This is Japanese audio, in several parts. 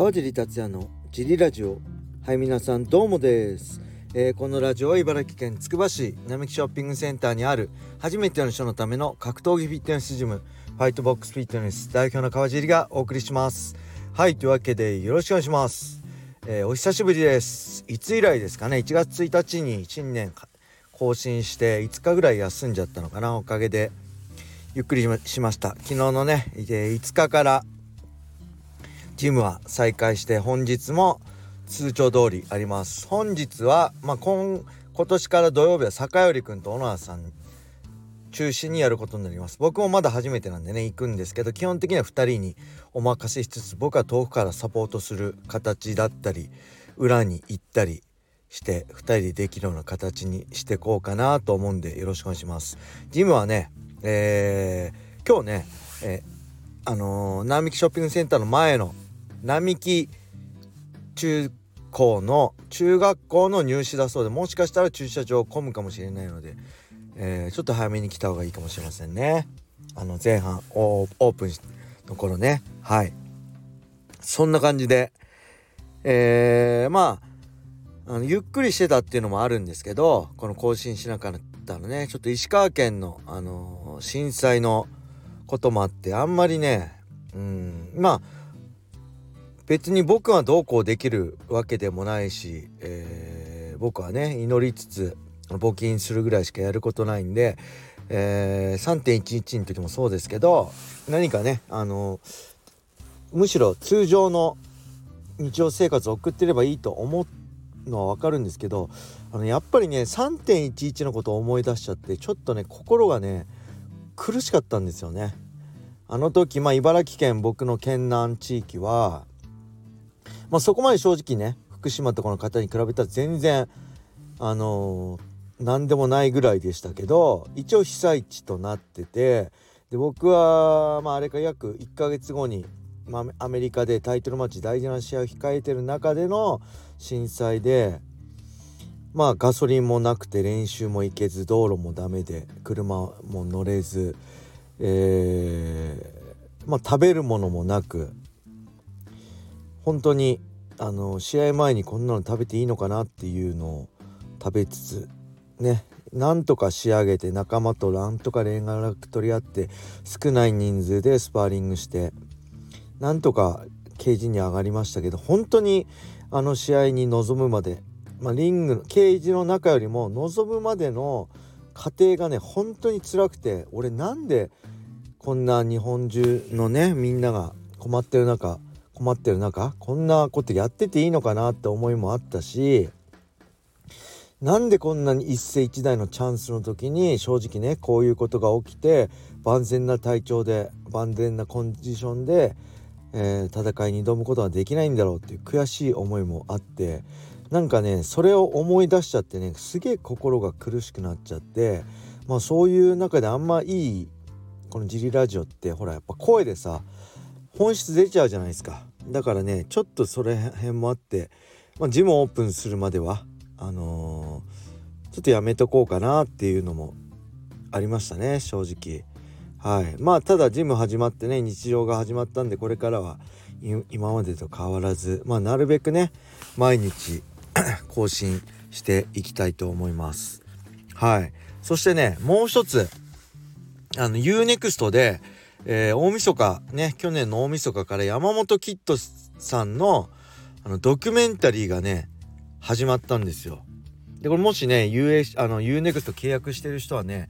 川尻達也のジリラジオ。はい皆さんどうもです、えー、このラジオは茨城県つくば市並木ショッピングセンターにある初めての人のための格闘技フィットネスジムファイトボックスフィットネス代表の川尻がお送りします。はいというわけでよろしくお願いします、えー、お久しぶりです。いつ以来ですかね？1月1日に新年更新して5日ぐらい休んじゃったのかな？おかげでゆっくりしました。昨日のね5日からジムは再開して本日も通帳通りあります。本日は、まあ、今今年から土曜日は坂寄くんと小野田さん中心にやることになります。僕もまだ初めてなんでね行くんですけど基本的には2人にお任せしつつ僕は遠くからサポートする形だったり裏に行ったりして2人でできるような形にしてこうかなと思うんでよろしくお願いします。ジムはねえー、今日ね、えー、あのー、並木ショッピングセンターの前の並木中高の中学校の入試だそうでもしかしたら駐車場混むかもしれないので、えー、ちょっと早めに来た方がいいかもしれませんね。あの前半オープンの頃ね。はい。そんな感じでえー、まああのゆっくりしてたっていうのもあるんですけどこの更新しなかったのね。ちょっと石川県の、あのー、震災のこともあってあんまりねうんまあ別に僕はどうこうできるわけでもないし、えー、僕はね祈りつつ募金するぐらいしかやることないんで、えー、3.11の時もそうですけど何かねあのむしろ通常の日常生活を送ってればいいと思うのは分かるんですけどあのやっぱりね3.11のことを思い出しちゃってちょっとね心がね苦しかったんですよね。あの時まあ茨城県僕の県南地域はまあ、そこまで正直ね福島とかの方に比べたら全然あのー、何でもないぐらいでしたけど一応被災地となっててで僕は、まあ、あれか約1ヶ月後に、まあ、アメリカでタイトルマッチ大事な試合を控えてる中での震災でまあガソリンもなくて練習も行けず道路もダメで車も乗れず、え、まあ食べるものもなく本当にあの試合前にこんなの食べていいのかなっていうのを食べつつねなんとか仕上げて仲間となんとか連絡取り合って少ない人数でスパーリングしてなんとかケージに上がりましたけど本当にあの試合に臨むまで、まあ、リングのケージの中よりも臨むまでの過程がね本当に辛くて俺なんでこんな日本中のねみんなが困ってる中困ってる中こんなことやってていいのかなって思いもあったしなんでこんなに一世一代のチャンスの時に正直ねこういうことが起きて万全な体調で万全なコンディションで、えー、戦いに挑むことができないんだろうっていう悔しい思いもあってなんかねそれを思い出しちゃってねすげえ心が苦しくなっちゃってまあそういう中であんまいいこの「ジリラジオ」ってほらやっぱ声でさ本質出ちゃうじゃないですか。だからねちょっとそれ辺もあって、まあ、ジムオープンするまではあのー、ちょっとやめとこうかなっていうのもありましたね正直。はい。まあただジム始まってね日常が始まったんでこれからは今までと変わらずまあなるべくね毎日 更新していきたいと思います。はい。そしてねもう一つあの UNEXT でえー、大晦日ね去年の大晦日から山本キッドさんのあのドキュメンタリーがね始まったんですよ。でこれもしね UA あの UNEXT 契約してる人はね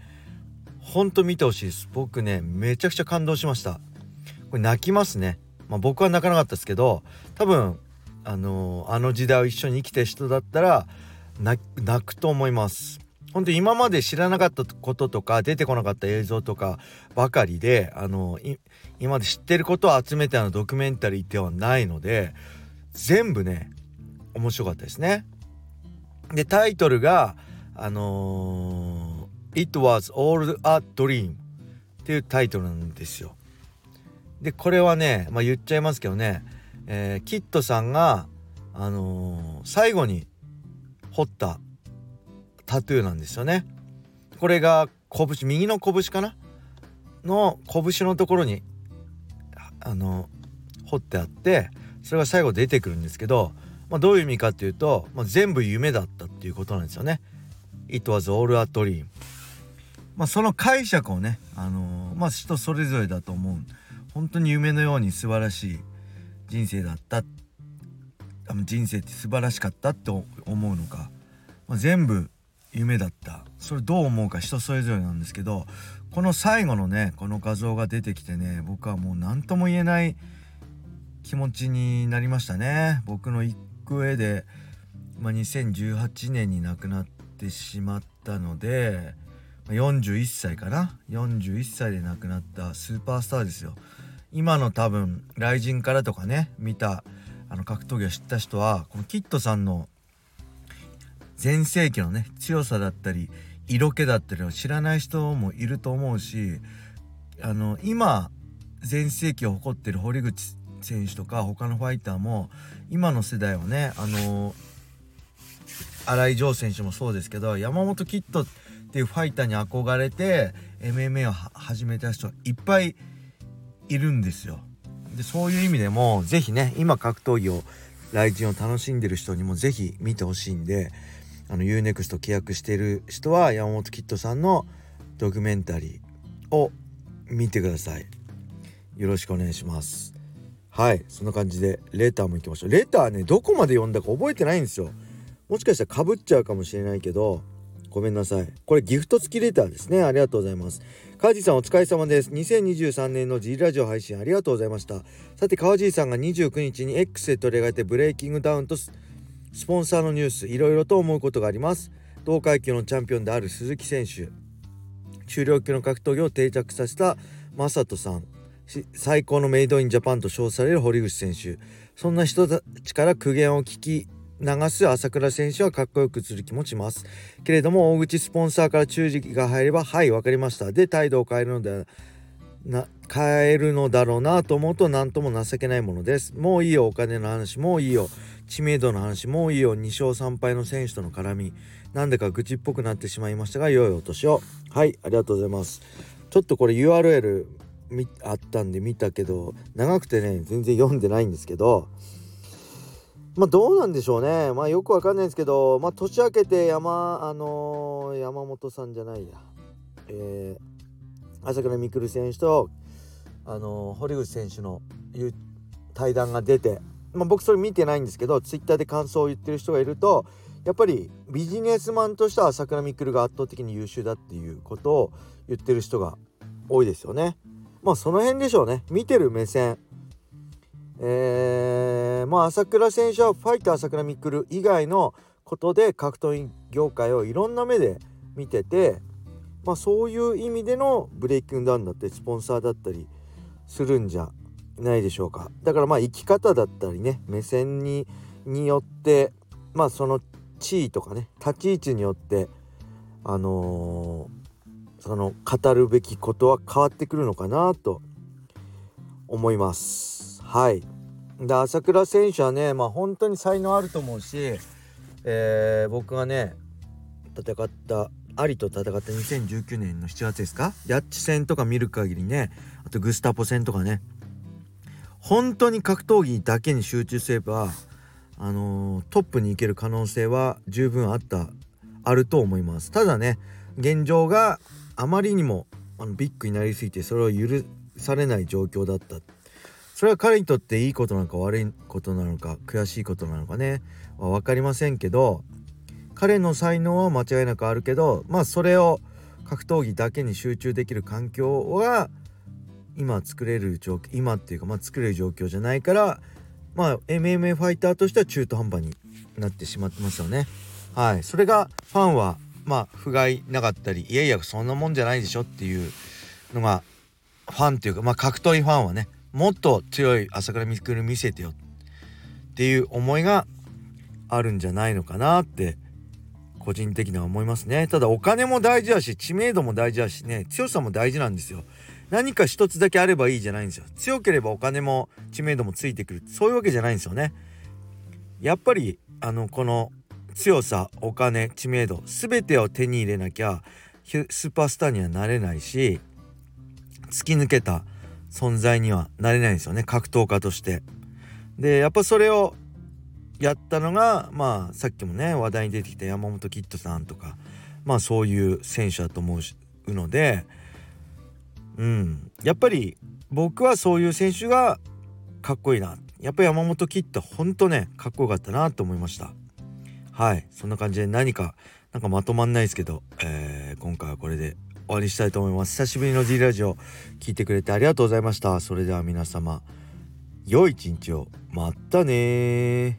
ほんと見てほしいです。僕ねめちゃくちゃ感動しました。これ泣きますね。まあ僕は泣かなかったですけど多分あのー、あの時代を一緒に生きた人だったら泣くと思います。本当今まで知らなかったこととか出てこなかった映像とかばかりであの今まで知ってることを集めたのドキュメンタリーではないので全部ね面白かったですね。でタイトルがあのー「It was all a dream」っていうタイトルなんですよ。でこれはね、まあ、言っちゃいますけどね、えー、キッドさんが、あのー、最後に彫ったタトゥーなんですよね。これが拳右の拳かな？の拳のところにあの彫ってあってそれが最後出てくるんですけど、まあ、どういう意味かっていうと、まあ、全部夢だったっていうことなんですよね。It was all a dream まあ、その解釈をね、あのー、まあ、人それぞれだと思う。本当に夢のように素晴らしい人生だった。人生って素晴らしかったって思うのか、まあ、全部夢だった。それどう思うか人それぞれなんですけどこの最後のねこの画像が出てきてね僕はもう何とも言えない気持ちになりましたね。僕の行く上で、まあ、2018年に亡くなってしまったので41歳かな？41歳で亡くなったスーパースターですよ。今の多分雷神からとかね見たあの格闘技を知った人はこのキッドさんの全盛期のね強さだったり色気だったりを知らない人もいると思うしあの今全盛期を誇ってる堀口選手とか他のファイターも今の世代はねあの新井城選手もそうですけど山本キッドっていうファイターに憧れて MMA を始めた人いっぱいいるんですよ。でそういう意味でも是非ね今格闘技を来人を楽しんでる人にも是非見てほしいんであの UNEXT 契約してる人は山本キッドさんのドキュメンタリーを見てください。よろしくお願いします。はいそんな感じでレターも行きましょう。レターねどこまで読んだか覚えてないんですよ。もしかしたらかぶっちゃうかもしれないけどごめんなさい。これギフト付きレターですね。ありがとうございます。川地さんお疲れ様です。2023年の G ラジオ配信ありがとうございました。さて川地さんが29日に X で取り上げてブレイキングダウンとスポンサーのニュースいろいろと思うことがあります。同階級のチャンピオンである鈴木選手。中量級の格闘技を定着させた正人さん。最高のメイドインジャパンと称される堀口選手。そんな人たちから苦言を聞き流す朝倉選手はかっこよく映る気もしますけれども大口スポンサーから注意が入ればはい分かりましたで態度を変えるのでな変えるのだろうなと思うと何とも情けないものです。もういいよお金の話もういいよ。知名度の話もういいよ。2勝3敗の選手との絡み。なんでか愚痴っぽくなってしまいましたが良いお年を。はいありがとうございます。ちょっとこれ URL あったんで見たけど長くてね全然読んでないんですけどまあどうなんでしょうね。まあよくわかんないんですけど、まあ年明けて山、あのー、山本さんじゃないや。えー、朝倉未来選手と、あの、堀口選手の対談が出て、まあ僕それ見てないんですけど、ツイッターで感想を言ってる人がいると、やっぱりビジネスマンとしては朝倉未来が圧倒的に優秀だっていうことを言ってる人が多いですよね。まあその辺でしょうね。見てる目線。えー、まあ朝倉選手はファイター朝倉未来以外のことで格闘技業界をいろんな目で見てて、まあ、そういう意味でのブレイキングダウンだってスポンサーだったりするんじゃないでしょうかだからまあ生き方だったりね目線にによってまあその地位とかね立ち位置によってあのー、その語るべきことは変わってくるのかなと思います。はいで朝倉選手はねまあ本当に才能あると思うし、えー、僕がね戦ったアリと戦った2019年の7月ですか？ヤッチ戦とか見る限りねあとグスタポ戦とかね。本当に格闘技だけに集中すればあのー、トップに行ける可能性は十分あったあると思います。ただね現状があまりにもあのビッグになりすぎてそれを許されない状況だった。それは彼にとっていいことなのか悪いことなのか悔しいことなのかね。は分かりませんけど彼の才能は間違いなくあるけどまあそれを格闘技だけに集中できる環境は今作れる状況今っていうかまあ作れる状況じゃないからまあ MMA ファイターとしては中途半端になってしまってますよね。はいそれがファンはまあ不甲斐なかったりいやいやそんなもんじゃないでしょっていうのがファンっていうかまあ格闘技ファンはねもっと強い朝倉未来見せてよっていう思いがあるんじゃないのかなって個人的には思いますね。ただお金も大事だし知名度も大事だしね強さも大事なんですよ。何か一つだけあればいいじゃないんですよ。強ければお金も知名度もついてくる。そういうわけじゃないんですよね。やっぱりあのこの強さお金知名度全てを手に入れなきゃスーパースターにはなれないし突き抜けた存在にはなれないんですよね。格闘家として。でやっぱそれをやったのがまあさっきもね話題に出てきた山本キッドさんとかまあそういう選手だと思うのでうん。やっぱり僕はそういう選手がかっこいいな。やっぱり山本キッドほんとねかっこよかったなと思いました。はい。そんな感じで何かなんかまとまんないですけど、えー、今回はこれで終わりしたいと思います。久しぶりの D ラジオ聞いてくれてありがとうございました。それでは皆様良い一日を。またね